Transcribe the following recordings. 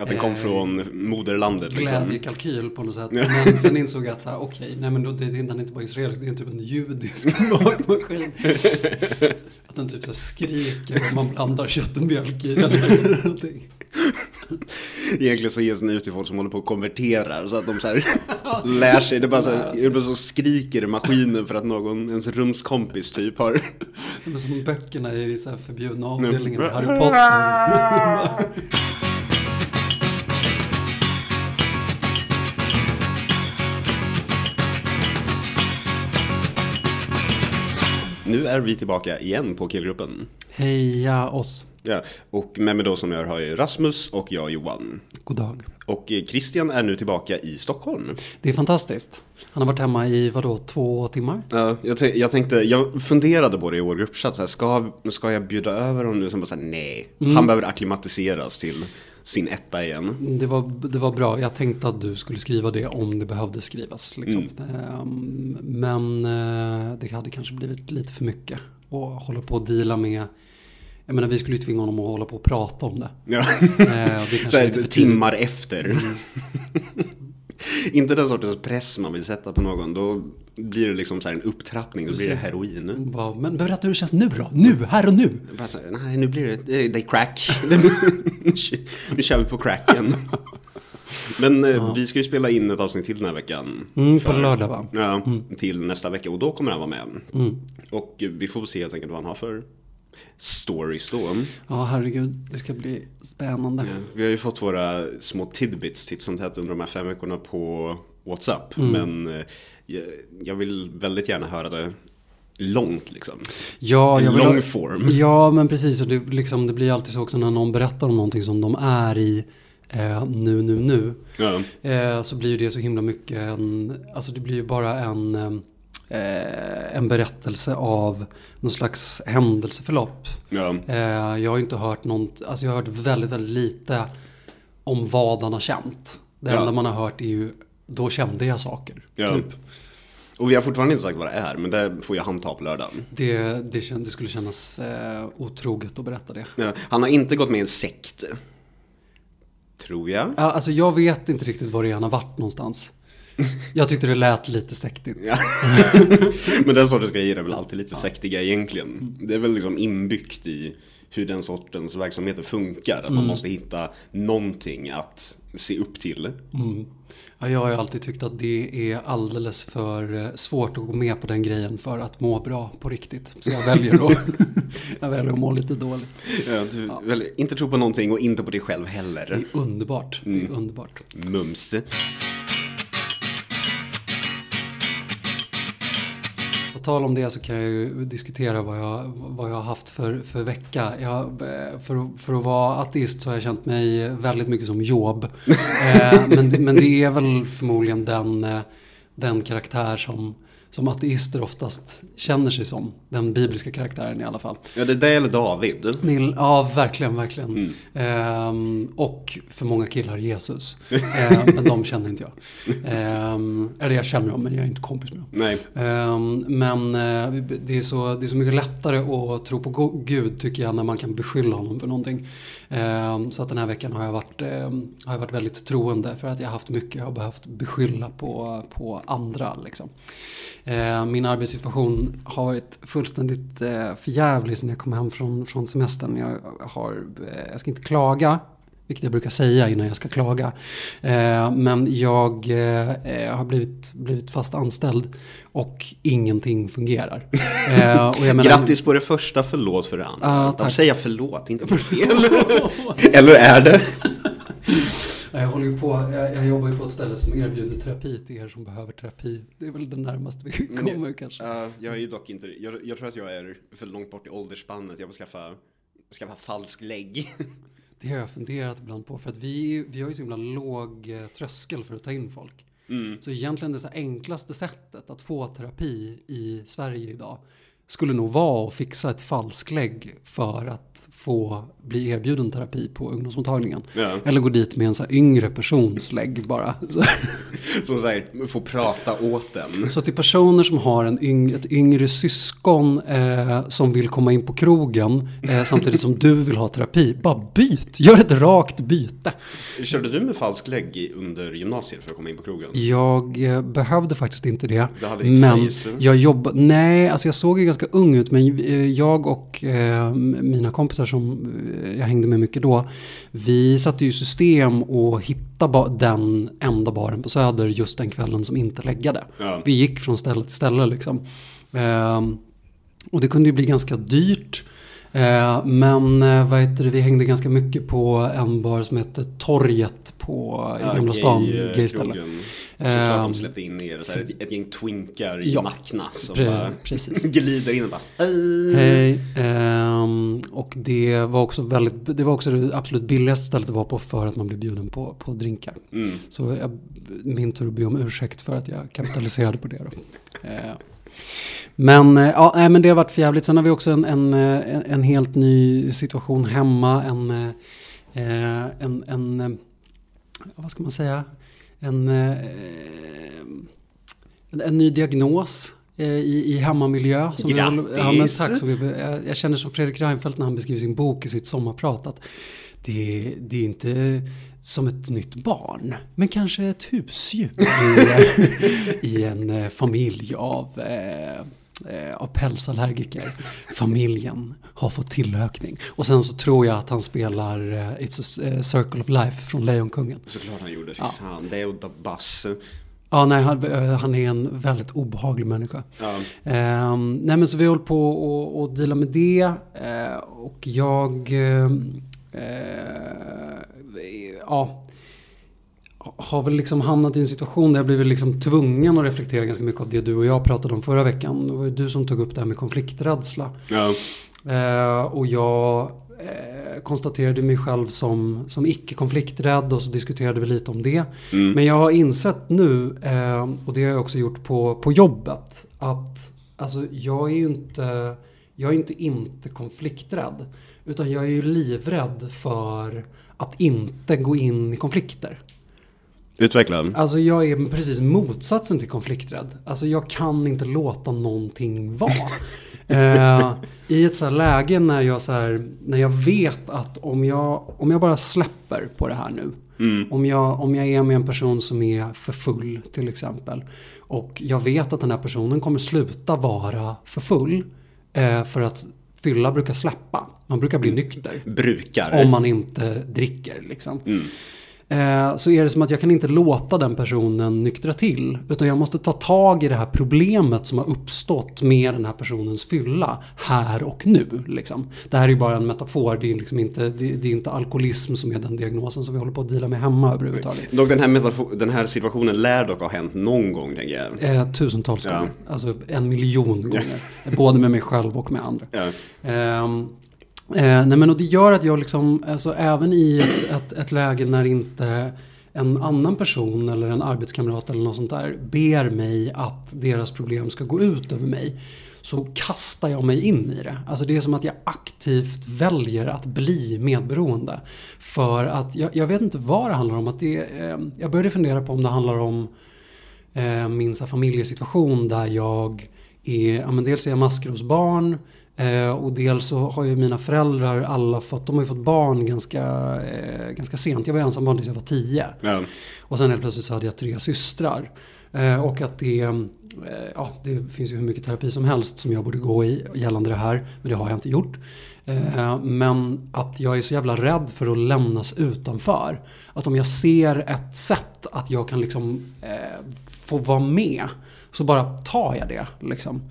Att den kom Eh, från moderlandet liksom. glädjekalkyl på något sätt. Men sen insåg jag att så här, okej, nej men då, det, det är inte bara israelisk, det är typ en judisk bakmaskin. Att den typ så här skriker om man blandar kött och mjölk i den. Egentligen så ges den ut till folk som håller på och konverterar så att de så här lär sig. Det bara så, här, så skriker maskinen för att någon, ens rumskompis typ har... Det är som böckerna i så här förbjudna avdelningen Harry Potter. Nu är vi tillbaka igen på killgruppen. Heja oss. Ja, och med mig då som jag har Rasmus och jag Johan. God dag. Och eh, Christian är nu tillbaka i Stockholm. Det är fantastiskt. Han har varit hemma i vadå, två timmar? Ja, jag, jag tänkte, jag funderade på det i vår gruppchatt, så här, ska, ska jag bjuda över honom nu? Som bara så här, nej, han behöver akklimatiseras till sin etta igen. Det var, det var bra. Jag tänkte att du skulle skriva det om det behövde skrivas. Liksom. Ehm, Men eh, det hade kanske blivit lite för mycket att hålla på och deala med. Jag menar, vi skulle ju tvinga honom att hålla på och prata om det. Ja. Eh, det Så är här, timmar efter. Inte den sortens press man vill sätta på någon. Då blir det liksom så här en upptrappning. Då blir det Precis. heroin. tidigt. Bara, Men berätta hur det känns nu då. Nu, här och nu. Bara så nej, nu blir det, det, är crack. nu kör vi på cracken. Men eh, vi ska ju spela in ett avsnitt till den här veckan. Mm, på För- lördag va? Ja, till nästa vecka. Och då kommer han vara med. Och eh, vi får se helt enkelt vad han har för stories då. Ja, herregud. Det ska bli spännande. Ja, Vi har ju fått våra små tidbits titt som tätt under de här fem veckorna på WhatsApp. Men eh, jag, jag vill väldigt gärna höra det långt liksom. Ja, jag vill lång ha- form. Ja, men precis. Och det, liksom, det blir alltid så också när någon berättar om någonting som de är i eh, nu, nu, nu. Ja, Eh, så blir det så himla mycket en, alltså det blir ju bara en, eh, en berättelse av någon slags händelseförlopp. ja, Eh, jag har ju inte hört något, alltså jag har hört väldigt, väldigt lite om vad han har känt. Det Ja. enda man har hört är ju, då kände jag saker. ja. Typ. Och vi har fortfarande inte sagt vad det är, men det får jag han ta på lördag. Det, det, det skulle kännas eh, otroget att berätta det. Ja, han har inte gått med i en sekt. Tror jag. Ja, alltså jag vet inte riktigt var det är han har varit någonstans. Jag tyckte det lät lite sektigt. Ja. Men den sortens grejer är väl alltid lite sektiga egentligen. Det är väl liksom inbyggt i hur den sortens verksamheter funkar. Att man måste hitta någonting att se upp till. Mm. Ja, jag har ju alltid tyckt att det är alldeles för eh, svårt att gå med på den grejen för att må bra på riktigt. Så jag väljer att, jag väljer att må lite dåligt. Ja, du, Väl, inte tro på någonting och inte på dig själv Det heller. är underbart. Det är underbart. Mums. Tal om det så kan jag ju diskutera vad jag, vad jag har haft för, för vecka. Jag, eh, för, för att vara ateist så har jag känt mig väldigt mycket som Job. Eh, men, men det är väl förmodligen den, eh, den karaktär som, som ateister oftast känner sig som. Den bibliska karaktären i alla fall. Ja, det är det eller David. Nil, ja, verkligen, verkligen. Ehm, och för många killar Jesus. Ehm, men de känner inte jag. Ehm, eller jag känner dem, men jag är inte kompis med dem. Nej. Men eh, det, är så, det är så mycket lättare att tro på Gud tycker jag när man kan beskylla honom för någonting. Ehm, så att den här veckan har jag, varit, ehm, har jag varit väldigt troende för att jag har haft mycket jag har behövt beskylla på, på andra. Liksom. Ehm, min arbetssituation har varit fullständigt eh, förjävlig sen jag kom hem från, från semestern. Jag, har, eh, jag ska inte klaga, vilket jag brukar säga innan jag ska klaga. Eh, men jag eh, har blivit, blivit fast anställd och ingenting fungerar. Eh, och jag menar- Grattis på det första, förlåt för det andra. De tack. säger förlåt, inte fel. eller är det? Jag, håller ju på, jag, jag jobbar ju på ett ställe som erbjuder terapi till er som behöver terapi. Det är väl det närmaste vi kommer kanske. Ja, jag är ju dock inte, jag, jag tror att jag är för långt bort i åldersspannet. Jag vill skaffa, skaffa falsk lägg. Det har jag funderat ibland på. För att vi, vi har ju så himla låg eh, tröskel för att ta in folk. Mm. Så egentligen det så enklaste sättet att få terapi i Sverige idag. Skulle nog vara att fixa ett falsklägg för att få bli erbjuden terapi på ungdomsmottagningen. Ja. Eller gå dit med en så yngre persons lägg bara. Så, Som säger, får prata åt den. så till personer som har en yng, ett yngre syskon eh, som vill komma in på krogen eh, samtidigt som du vill ha terapi, bara byt. Gör ett rakt byte. Körde du med falsk lägg i- under gymnasiet för att komma in på krogen? Jag eh, behövde faktiskt inte det. Du hade Men face. jag jobbade, nej, alltså jag såg ju ganska ung ut men eh, jag och eh, mina kompisar som eh, jag hängde med mycket då, vi satte ju system och hitta ba- den enda baren på Söder just den kvällen som inte läggade. Ja. Vi gick från ställe till ställe liksom. Ehm, och det kunde ju bli ganska dyrt. Eh, men vad heter det, vi hängde ganska mycket på en bar som heter Torget på i Gamla stan, gay, eh, gayställe. krogen. Såklart Ehm, de släppte in er, så här, ett, ett gäng twinkar i Ja, Mackna som pre- bara precis. glider in och bara Hej! Hej. Ehm, och det var också väldigt, det var också det absolut billigaste stället att vara på för att man blev bjuden på, på drinkar. Mm. Så jag, min tur att be om ursäkt för att jag kapitaliserade på det då. Eh, Men, eh, ja, nej, men det har varit för jävligt. Sen har vi också en, en, eh, en, helt ny situation hemma. En, en, en vad ska man säga? En, eh, en, ny diagnos eh, i, i hemmamiljö. Som vi håller- ja, men Grattis! tack. Som vi, jag, jag känner som Fredrik Reinfeldt när han beskriver sin bok i sitt sommarprat. Att det, det är inte som ett nytt barn, men kanske ett husdjur i, i en eh, familj av, eh, eh, av pälsallergiker. Familjen har fått tillökning. Och sen så tror jag att han spelar eh, It's a eh, Circle of Life från Lejonkungen. Såklart han gjorde, fy Ja. fan. Det och the bus. Ja, nej, han, eh, han är en väldigt obehaglig människa. Ja. Ehm, nej men så vi håller på och, och deala med det. Eh, och jag... eh, ja, har väl liksom hamnat i en situation där jag blivit liksom tvungen att reflektera ganska mycket av det du och jag pratade om förra veckan. Det var ju du som tog upp det här med konflikträdsla. Ja. Eh, och jag eh, konstaterade mig själv som, som icke konflikträdd och så diskuterade vi lite om det. Mm. Men jag har insett nu, eh, och det har jag också gjort på, på jobbet, att alltså, jag är ju inte, jag är inte inte konflikträdd. Utan jag är ju livrädd för att inte gå in i konflikter. Utveckla. Alltså jag är precis motsatsen till konflikträdd. Alltså jag kan inte låta någonting vara. eh, I ett så här läge när jag, så här, när jag vet att om jag, om jag bara släpper på det här nu. Mm. Om, jag, om jag är med en person som är för full till exempel. Och jag vet att den här personen kommer sluta vara för full. Eh, för att fylla brukar släppa. Man brukar bli nykter. Brukar. Om man inte dricker liksom. Mm. Eh, så är det som att jag kan inte låta den personen nyktra till. Utan jag måste ta tag i det här problemet som har uppstått med den här personens fylla här och nu. Liksom. Det här är ju bara en metafor. Det är, liksom inte, det, det är inte alkoholism som är den diagnosen som vi håller på att deala med hemma överhuvudtaget. Dock den här, metafor- den här situationen lär dock ha hänt någon gång, tänker jag. Eh, tusentals Ja. gånger. Alltså en miljon gånger. Både med mig själv och med andra. Ja. Ehm, eh, nej men och det gör att jag liksom, alltså även i ett, ett, ett läge när inte en annan person eller en arbetskamrat eller något sånt där ber mig att deras problem ska gå ut över mig så kastar jag mig in i det. Alltså det är som att jag aktivt väljer att bli medberoende. För att jag, jag vet inte vad det handlar om. Att det, eh, jag började fundera på om det handlar om eh, min så här, familjesituation där jag är, ja, men dels är jag maskrosbarn eh, och dels så har ju mina föräldrar alla fått, de har ju fått barn ganska, eh, ganska sent. Jag var ensambarn tills jag var tio. Ja. Och sen helt plötsligt så hade jag tre systrar. Eh, och att det, eh, ja, det finns ju hur mycket terapi som helst som jag borde gå i gällande det här. Men det har jag inte gjort. Eh, men att jag är så jävla rädd för att lämnas utanför. Att om jag ser ett sätt att jag kan liksom eh, få vara med. Så bara tar jag det liksom.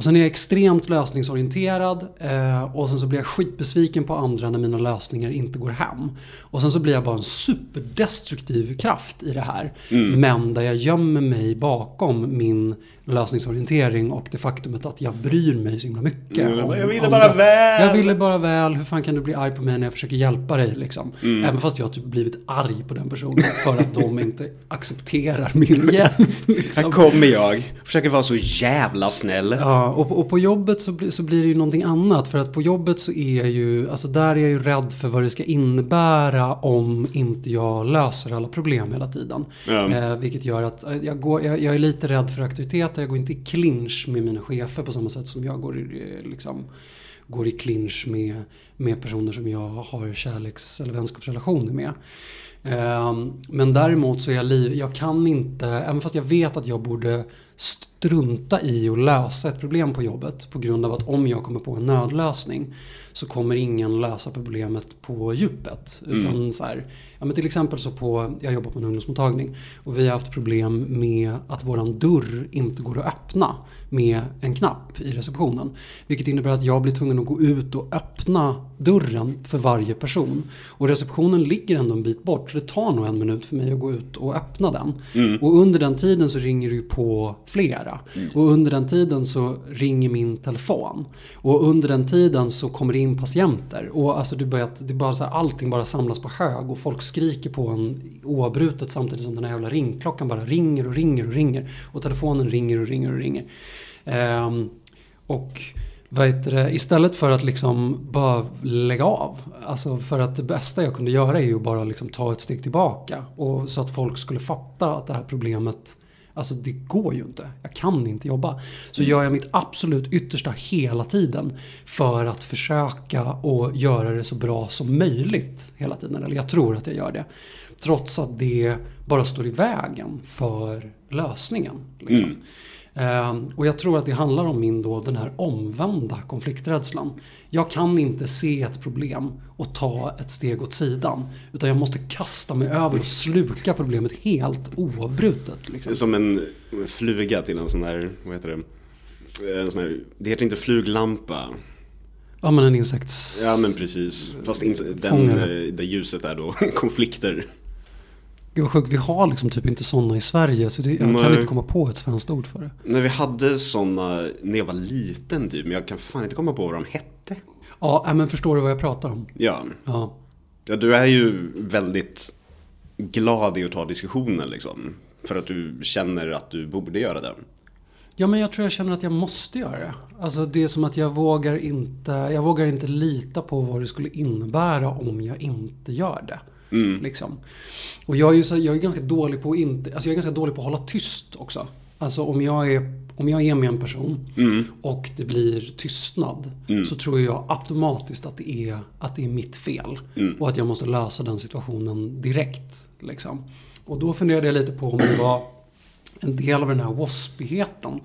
Och sen är jag extremt lösningsorienterad eh, och sen så blir jag skitbesviken på andra när mina lösningar inte går hem. Och sen så blir jag bara en superdestruktiv kraft i det här. Men där jag gömmer mig bakom min lösningsorientering och det faktumet att jag bryr mig så himla mycket. Mm, jag ville andra. bara väl. Jag ville bara väl. Hur fan kan du bli arg på mig när jag försöker hjälpa dig liksom? Även fast jag har typ blivit arg på den personen för att de inte accepterar min hjälp. Här Liksom. kommer jag, försöker vara så jävla snäll. Ja, och, och på jobbet så, bli, så blir det ju någonting annat. För att på jobbet så är jag ju, alltså där är jag ju rädd för vad det ska innebära om inte jag löser alla problem hela tiden. Ja. Eh, vilket gör att eh, jag, går, jag, jag är lite rädd för aktiviteter. Jag går inte i clinch med mina chefer på samma sätt som jag går i, eh, liksom, går i clinch med, med personer som jag har kärleks eller vänskapsrelationer med. Ehm, Men däremot så är jag liv, jag kan inte, även fast jag vet att jag borde strunta i att lösa ett problem på jobbet på grund av att om jag kommer på en nödlösning så kommer ingen lösa problemet på djupet. Utan så här, ja men till exempel så på, jag jobbar på en ungdomsmottagning och vi har haft problem med att våran dörr inte går att öppna med en knapp i receptionen. Vilket innebär att jag blir tvungen att gå ut och öppna dörren för varje person. Och receptionen ligger ändå en bit bort så det tar nog en minut för mig att gå ut och öppna den. Och under den tiden så ringer det ju på flera. Och under den tiden så ringer min telefon. Och under den tiden så kommer det in patienter. Och alltså det, börjar, det bara så här, allting bara samlas på hög och folk skriker på en oavbrutet samtidigt som den här jävla ringklockan bara ringer och ringer och ringer. Och telefonen ringer och ringer och ringer. Um, och det, istället för att liksom bara lägga av. Alltså för att det bästa jag kunde göra är ju bara liksom ta ett steg tillbaka. Och så att folk skulle fatta att det här problemet Alltså det går ju inte. Jag kan inte jobba. Så gör jag mitt absolut yttersta hela tiden för att försöka och göra det så bra som möjligt hela tiden. Eller jag tror att jag gör det. Trots att det bara står i vägen för lösningen. Liksom. Mm och jag tror att det handlar om min då, den här omvända konflikträdslan. Jag kan inte se ett problem och ta ett steg åt sidan. Utan jag måste kasta mig över och sluka problemet helt oavbrutet. Liksom. Som en fluga till en sån här, vad heter det? Här, det heter inte fluglampa. Ja men en insekts... Ja men precis. Fast inte, den, där ljuset är då konflikter. Gud vad sjukt, vi har liksom typ inte sådana i Sverige. Så det, jag kan Nej. inte komma på ett svenskt ord för det. När vi hade såna när jag var liten typ, men jag kan fan inte komma på vad de hette. Ja, men förstår du vad jag pratar om? Ja. Ja. ja, du är ju väldigt glad i att ta diskussioner liksom. För att du känner att du borde göra det. Ja, men jag tror jag känner att jag måste göra det. Alltså det är som att jag vågar inte, jag vågar inte lita på vad det skulle innebära om jag inte gör det. Liksom. Och jag är ju så, jag är ganska dålig på inte, alltså jag är ganska dålig på att hålla tyst också. Alltså om jag är, om jag är med en person och det blir tystnad så tror jag automatiskt att det är, att det är mitt fel. Och att jag måste lösa den situationen direkt. Liksom. Och då funderade jag lite på om det var en del av den här waspigheten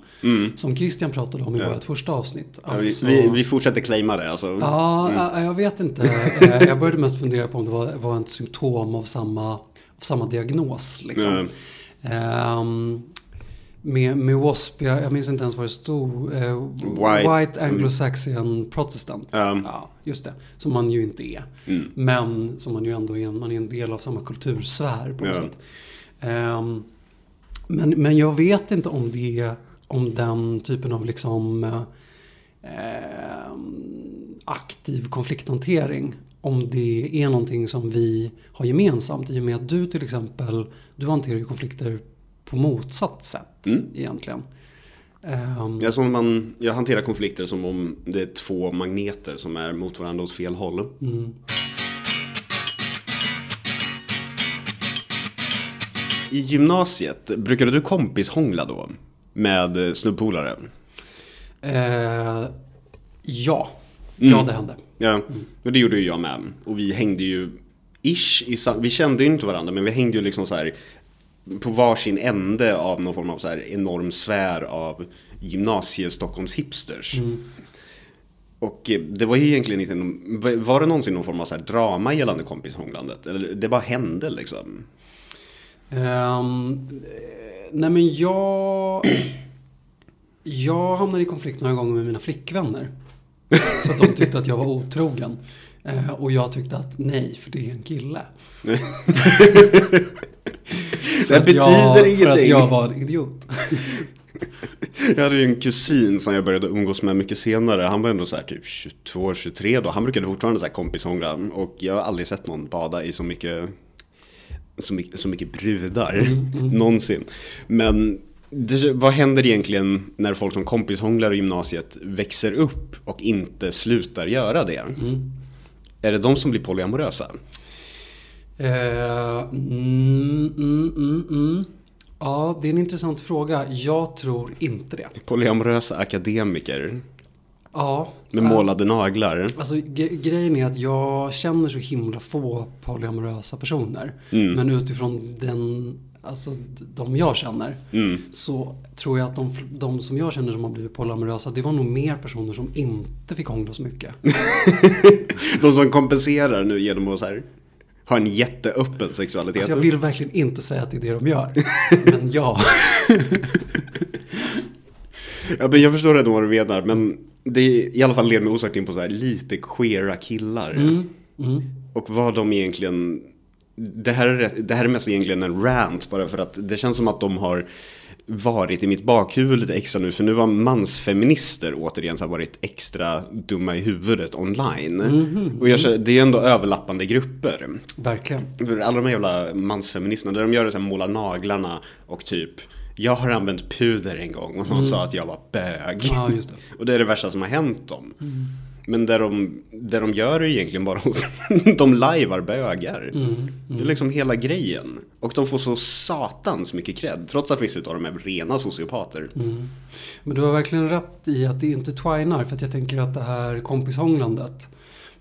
som Christian pratade om i Ja. vårt första avsnitt. Ja, vi, Alltså- vi, vi fortsätter claima det alltså. Ja, ja, jag vet inte. Eh, Jag började mest fundera på om det var, var ett symptom av samma, av samma diagnos. Liksom. Ehm, med, med WASP, jag, jag minns inte ens vad det stod. Eh, White- White Anglo-Saxon Protestant. Ja. Ja, just det. Som man ju inte är. Mm. Men som man ju ändå är, man är en del av samma kultursfär på något sätt. Ehm, men, men jag vet inte om det, om den typen av liksom eh, ehm, aktiv konflikthantering, om det är någonting som vi har gemensamt i och med att du till exempel, du hanterar ju konflikter på motsatt sätt Mm. egentligen. Ehm, Ja, som man, jag hanterar konflikter som om det är två magneter som är mot varandra åt fel håll. mm. I gymnasiet, brukade du kompishångla då? Med snubbpolare? Eh, ja, Mm. ja det hände. Ja, och det gjorde ju jag med. Och vi hängde ju ish i Vi kände ju inte varandra, men vi hängde ju liksom så här på varsin ände av någon form av så här enorm sfär av gymnasie-Stockholms hipsters. Och eh, det var ju egentligen inte var- det någonsin någon form av så drama gällande kompishånglandet? Eller det bara hände liksom? Eh, nej men jag... Jag hamnade i konflikt några gånger med mina flickvänner. För att de tyckte att jag var otrogen. Eh, och jag tyckte att nej, för det är en kille. Det betyder jag, För att ingenting. jag var en idiot. Jag hade ju en kusin som jag började umgås med mycket senare. Han var ändå så här typ 22, 23 då. Han brukade fortfarande så här kompishångla. Och jag har aldrig sett någon bada i så mycket, så mycket, så mycket brudar. Någonsin. Men det, vad händer egentligen när folk som kompishånglar i gymnasiet växer upp och inte slutar göra det? Mm. Är det de som blir polyamorösa? Eh, mm, mm, mm, mm. Ja, det är en intressant fråga. Jag tror inte det. Polyamorösa akademiker Ja. med eh, målade naglar. Alltså grejen är att jag känner så himla få polyamorösa personer. Mm. Men utifrån den, alltså de jag känner. Mm. Så tror jag att de, de som jag känner som har blivit polyamorösa, det var nog mer personer som inte fick hångla så mycket. De som kompenserar nu genom att så här, ha en jätteöppen sexualitet. Alltså jag vill verkligen inte säga att det är det de gör. Men ja. Ja, men jag förstår ändå vad du menar, men det i alla fall leder mig osökt in på så här, lite queera killar. Mm, mm. Och vad de egentligen... Det här, är, det här är mest egentligen en rant bara för att det känns som att de har varit i mitt bakhuvud lite extra nu. För nu har mansfeminister återigen så varit extra dumma i huvudet online. Och jag det är ändå överlappande grupper. Verkligen. För alla de här jävla mansfeministerna, där de gör det så här, målar naglarna och typ Jag har använt puder en gång och någon sa att jag var bög. Ja, det. Och det är det värsta som har hänt dem. Men det de, det de gör är egentligen bara de lajvar bögar. Det är liksom hela grejen. Och de får så satans mycket cred. Trots att vissa av dem är rena sociopater. Men du har verkligen rätt i att det inte twinar. För att jag tänker att det här kompishånglandet.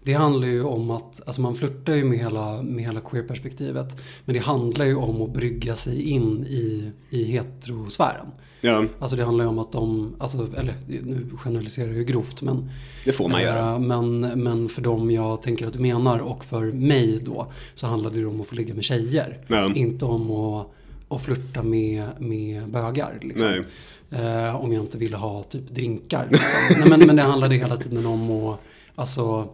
Det handlar ju om att, alltså man flörtar ju med hela, med hela queer-perspektivet. Men det handlar ju om att brygga sig in i, i heterosfären. Ja, Alltså det handlar ju om att de, alltså, eller nu generaliserar jag ju grovt men det får man göra. Eh, Men, men för dem jag tänker att du menar och för mig då så handlar det ju om att få ligga med tjejer. Ja. Inte om att, att flirta med, med bögar. Liksom. Eh, om jag inte ville ha typ drinkar. Liksom. Nej, men, men det handlade hela tiden om att, alltså,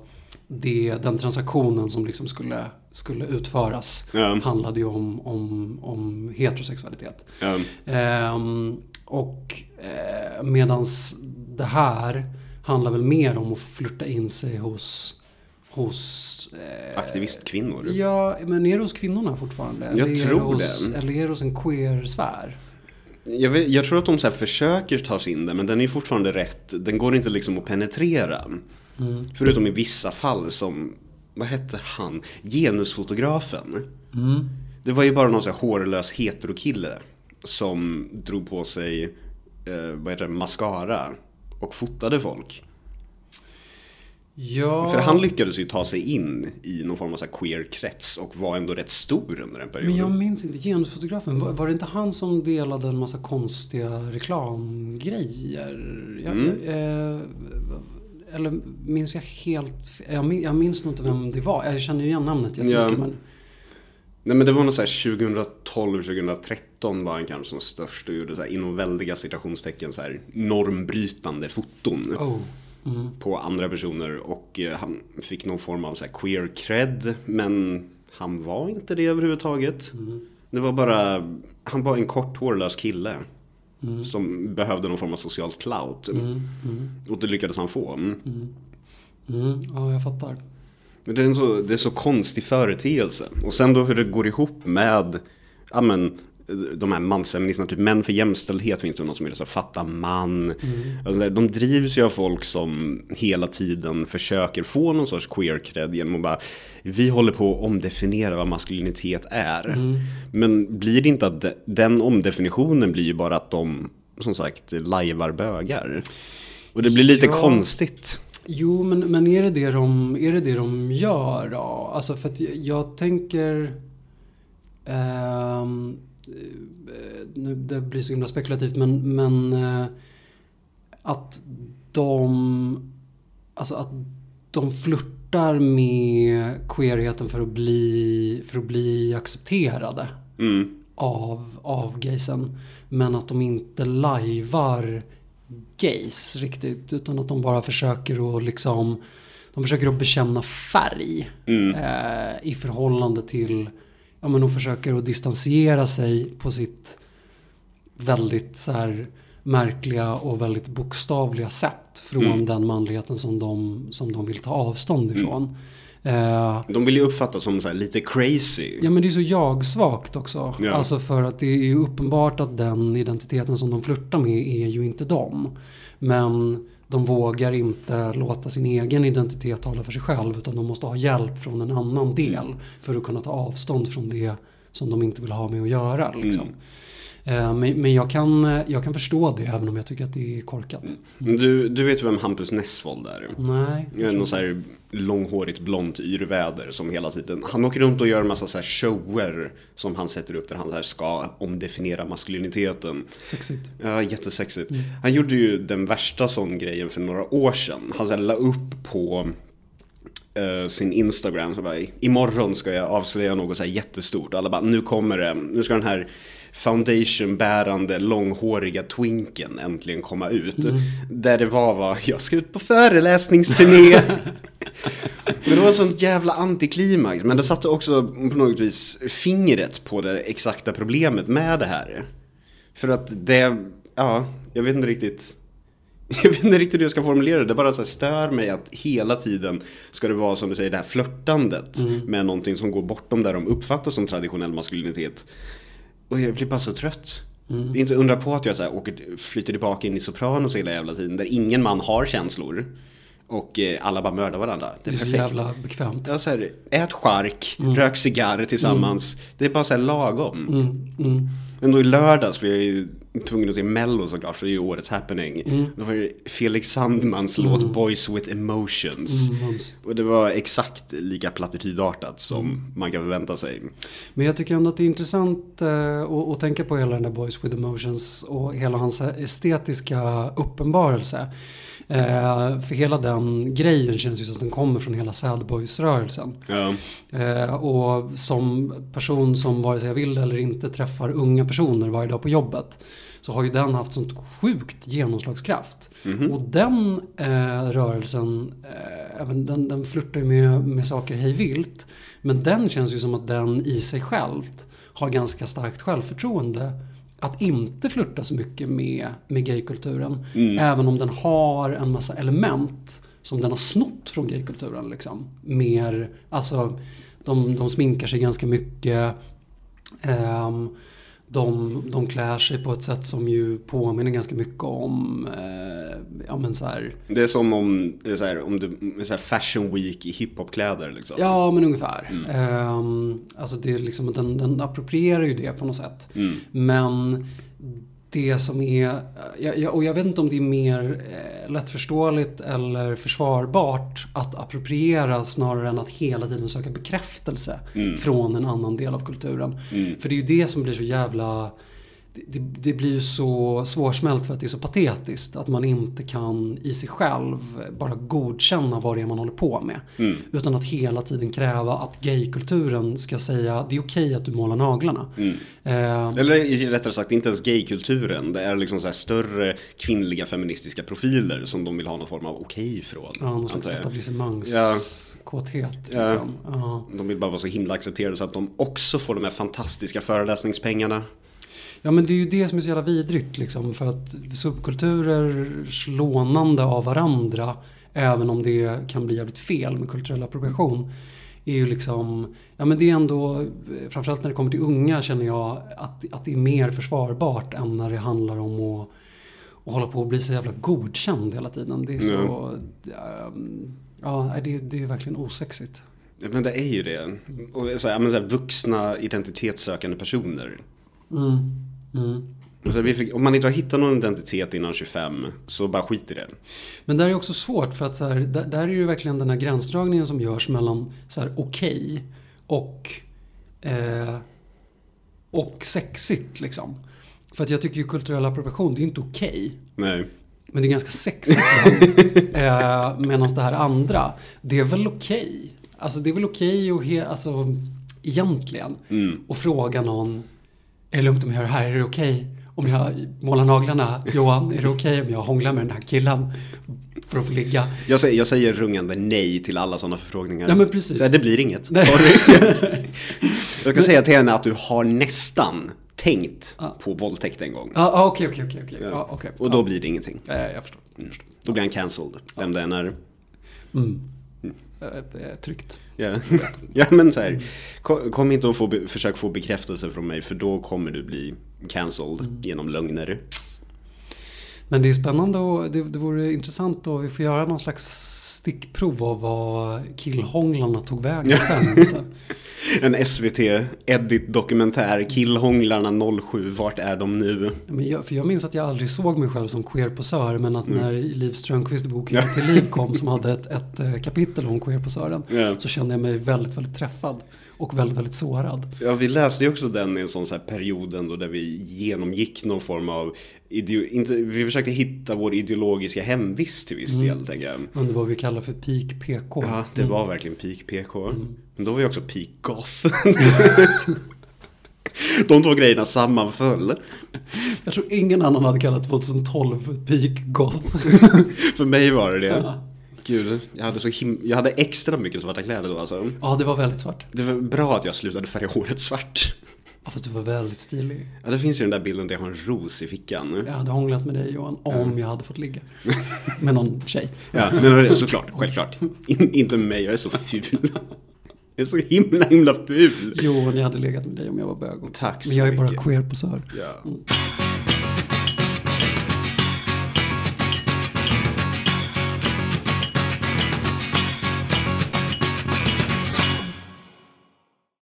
det, den transaktionen som liksom skulle, skulle utföras Ja. handlade ju om, om, om heterosexualitet. Ja. Ehm, och eh, medans det här handlar väl mer om att flytta in sig hos, hos eh, Aktivistkvinnor. Ja, men är det hos kvinnorna fortfarande? Jag Eller tror hos, det. Eller är det hos en queer-sfär? Jag, vet, jag tror att de så här försöker ta sig in där men den är fortfarande rätt. Den går inte liksom att penetrera. Mm. Förutom i vissa fall som, vad hette han? Genusfotografen. Mm. Det var ju bara någon så här hårlös heterokille som drog på sig, eh, vad heter det, mascara och fotade folk. Ja, För han lyckades ju ta sig in i någon form av så queer-krets och var ändå rätt stor under den perioden. men jag minns inte genusfotografen. Var, var det inte han som delade en massa konstiga reklamgrejer? Jag, Mm. eh, eller minns jag helt jag, min- jag minns nog inte vem det var. Jag känner ju igen namnet Ja. jättemycket. Men, Nej men det var nog så här 2012, 2013 var han kanske som störst och gjorde så här inom väldiga citationstecken så här normbrytande foton oh. Mm. på andra personer och eh, han fick någon form av så queer cred men han var inte det överhuvudtaget. Mm. Det var bara, han var en kort hårlös kille Mm. som behövde någon form av socialt clout och det lyckades han få. Mm. Ja, jag fattar. Men det är en så, det är så konstig företeelse. Och sen då hur det går ihop med ja, men, de här mansfeministerna, typ män för jämställdhet finns det någon som är så fatta man. Alltså, de drivs ju av folk som hela tiden försöker få någon sorts queer cred genom att bara vi håller på att omdefiniera vad maskulinitet är. Men blir det inte att de, den omdefinitionen blir ju bara att de som sagt lajvar bögar. Och det blir lite Ja. konstigt. Jo, men, men är, det det de, är det det de gör då? Alltså för att jag, jag tänker... eh, nu, det blir så himla spekulativt men, men eh, att de... Alltså att de flörtar med queerheten för att bli, för att bli accepterade Mm. av, av gaysen. Men att de inte lajvar gays riktigt. Utan att de bara försöker att liksom De försöker att bekänna färg Mm. eh, i förhållande till Ja men de försöker att distansiera sig på sitt väldigt så här märkliga och väldigt bokstavliga sätt från Mm. den manligheten som de, som de vill ta avstånd ifrån. Eh, De vill ju uppfattas som så här lite crazy. Ja men det är så jag-svagt också. Ja. Alltså för att det är ju uppenbart att den identiteten som de flörtar med är ju inte dem. Men de vågar inte låta sin egen identitet tala för sig själv utan de måste ha hjälp från en annan del för att kunna ta avstånd från det som de inte vill ha med att göra. Liksom. Eh, Men, men jag, kan, jag kan förstå det även om jag tycker att det är korkat. Du, du vet vem Hampus Nessvold är? Nej. Någon så här långhårigt blont yrväder som hela tiden Han åker runt och gör en massa så här shower Som han sätter upp där han så här ska omdefiniera maskuliniteten Sexigt. Ja, jättesexigt Han gjorde ju den värsta sån grejen för några år sedan Han så la upp på eh, sin Instagram så bara, Imorgon ska jag avslöja något så här jättestort Alla bara, nu kommer det Nu ska den här foundation-bärande långhåriga twinken äntligen komma ut. Där det var var, jag ska ut på föreläsningsturné. Men det var sånt jävla antiklimax. Men det satte också på något vis fingret på det exakta problemet med det här. För att det, ja, jag vet inte riktigt. Jag vet inte riktigt hur jag ska formulera det. Det bara så stör mig att hela tiden ska det vara som du säger det här flörtandet med någonting som går bortom där de uppfattar som traditionell maskulinitet. Och jag blir bara så trött. Är inte undra på att jag så här åker, flyter tillbaka in i Sopranos hela jävla tiden. Där ingen man har känslor. Och eh, alla bara mördar varandra. Det Det är är så perfekt. jävla bekvämt. Ja, så här, ät chark, rök cigarr tillsammans. Det är bara så här lagom. Mm, mm. Men då i lördags blev jag ju tvungen att se Mello såklart, för det är ju årets happening. Då var det Felix Sandmans låt Boys with Emotions. Mm. Och det var exakt lika plattitydartat som man kan förvänta sig. Men jag tycker ändå att det är intressant eh, att, att tänka på hela den där Boys with Emotions och hela hans estetiska uppenbarelse. Eh, för hela den grejen känns ju som att den kommer från hela Sad Boys-rörelsen. Ja. Eh, och som person som vare sig jag vill eller inte träffar unga personer varje dag på jobbet så har ju den haft sånt sjukt genomslagskraft. Och den eh, rörelsen, eh, även den, den flörtar ju med, med saker hej vilt. Men den känns ju som att den i sig självt har ganska starkt självförtroende att inte flirta så mycket med, med gaykulturen. Även om den har en massa element som den har snott från gaykulturen. Liksom. Mer, alltså, de, de sminkar sig ganska mycket. Ehm, de, de klär sig på ett sätt som ju påminner ganska mycket om eh, ja, men så här, Det är som om, så här, om du, så här fashion week i hiphopkläder liksom. Ja, men ungefär. Ehm, alltså det är liksom, den, den approprierar ju det på något sätt. Men det som är, och jag vet inte om det är mer eh, lättförståeligt eller försvarbart att appropriera snarare än att hela tiden söka bekräftelse från en annan del av kulturen. För det är ju det som blir så jävla det, det, blir ju så svårsmält för att det är så patetiskt att man inte kan i sig själv bara godkänna vad det är man håller på med. Utan att hela tiden kräva att gaykulturen ska säga det är okej att du målar naglarna. Eh, Eller rättare sagt, inte ens gaykulturen. Det är liksom så här större kvinnliga feministiska profiler som de vill ha någon form av okej ifrån. ja, någon slags etablissemangskåthet. Ja. Liksom. Ja. De vill bara vara så himla accepterade så att de också får de här fantastiska föreläsningspengarna. Ja men det är ju det som är så jävla vidrigt liksom. För att subkulturers lånande av varandra, även om det kan bli jävligt fel med kulturell appropriation, är ju liksom, ja men det är ändå, framförallt när det kommer till unga känner jag att, att det är mer försvarbart än när det handlar om att, att hålla på och bli så jävla godkänd hela tiden. Det är så, ehm, ja det, det är verkligen osexigt. Men det är ju det. Och så här, men så här, vuxna identitetssökande personer. Mm. Mm. Fick, om man inte har hittat någon identitet innan 25 så bara skit i det. Men där är också svårt för att så här, där, där är det verkligen den här gränsdragningen som görs mellan så här okej och, eh, och sexigt liksom. För att jag tycker ju kulturell appropriation, det är inte okej. Nej. Men det är ganska sexigt eh, Medan det här andra, det är väl okej. Alltså det är väl okej och he, alltså egentligen. Mm. Och fråga någon, är det lugnt om jag gör det här? Är det okej om jag målar naglarna? Johan, är det okej om jag hånglar med den här killen för att få ligga? Jag säger, jag säger rungande nej till alla sådana förfrågningar. Ja, men precis. Så det blir inget. Nej. Sorry. jag ska säga till henne att du har nästan tänkt Ja. på våldtäkt en gång. Ja, ah, okej, okej, okej, okej. Och då blir det ingenting. Ja, jag förstår. Förstår. Då blir han cancelled, vem det än är. Mm. Eh, eh, Tryggt. Ja, ja men så här, kom, kom inte och få, försök få bekräftelse från mig för då kommer du bli cancelled genom lögner. Men det är spännande och det, det vore intressant och vi får göra någon slags stickprov av vad killhånglarna tog vägen sen. Så. En SVT edit dokumentär Killhånglarna 07, vart är de nu? Men jag, för jag minns att jag aldrig såg mig själv som queerposör men att när Liv Strömquist boken till liv kom som hade ett, ett eh, kapitel om queerposören Ja. så kände jag mig väldigt, väldigt träffad och väldigt, väldigt sårad. Ja, vi läste ju också den i en sån så här period ändå där vi genomgick någon form av inte, Vi försökte hitta vår ideologiska hemvist till viss del, tänker jag. Under vad vi kallar för peak PK. Ja, det var verkligen peak PK. Men då var ju också peak goth. De två grejerna sammanföll. Jag tror ingen annan hade kallat 2012 för peak goth. För mig var det det. Ja. Gud, jag hade, så him- jag hade extra mycket svarta kläder då alltså. Ja, det var väldigt svart. Det var bra att jag slutade färga håret svart. Ja, fast du var väldigt stilig. Ja, det finns ju den där bilden där jag har en ros i fickan. Jag hade hånglat med dig Johan om jag hade fått ligga. Med någon tjej. Ja, men såklart, självklart. In, inte med mig, jag är så ful. Jag är så himla, himla ful. Jo, ni hade legat med dig om jag var bög också. Tack så Men jag är bara mycket. queerposör. Ja.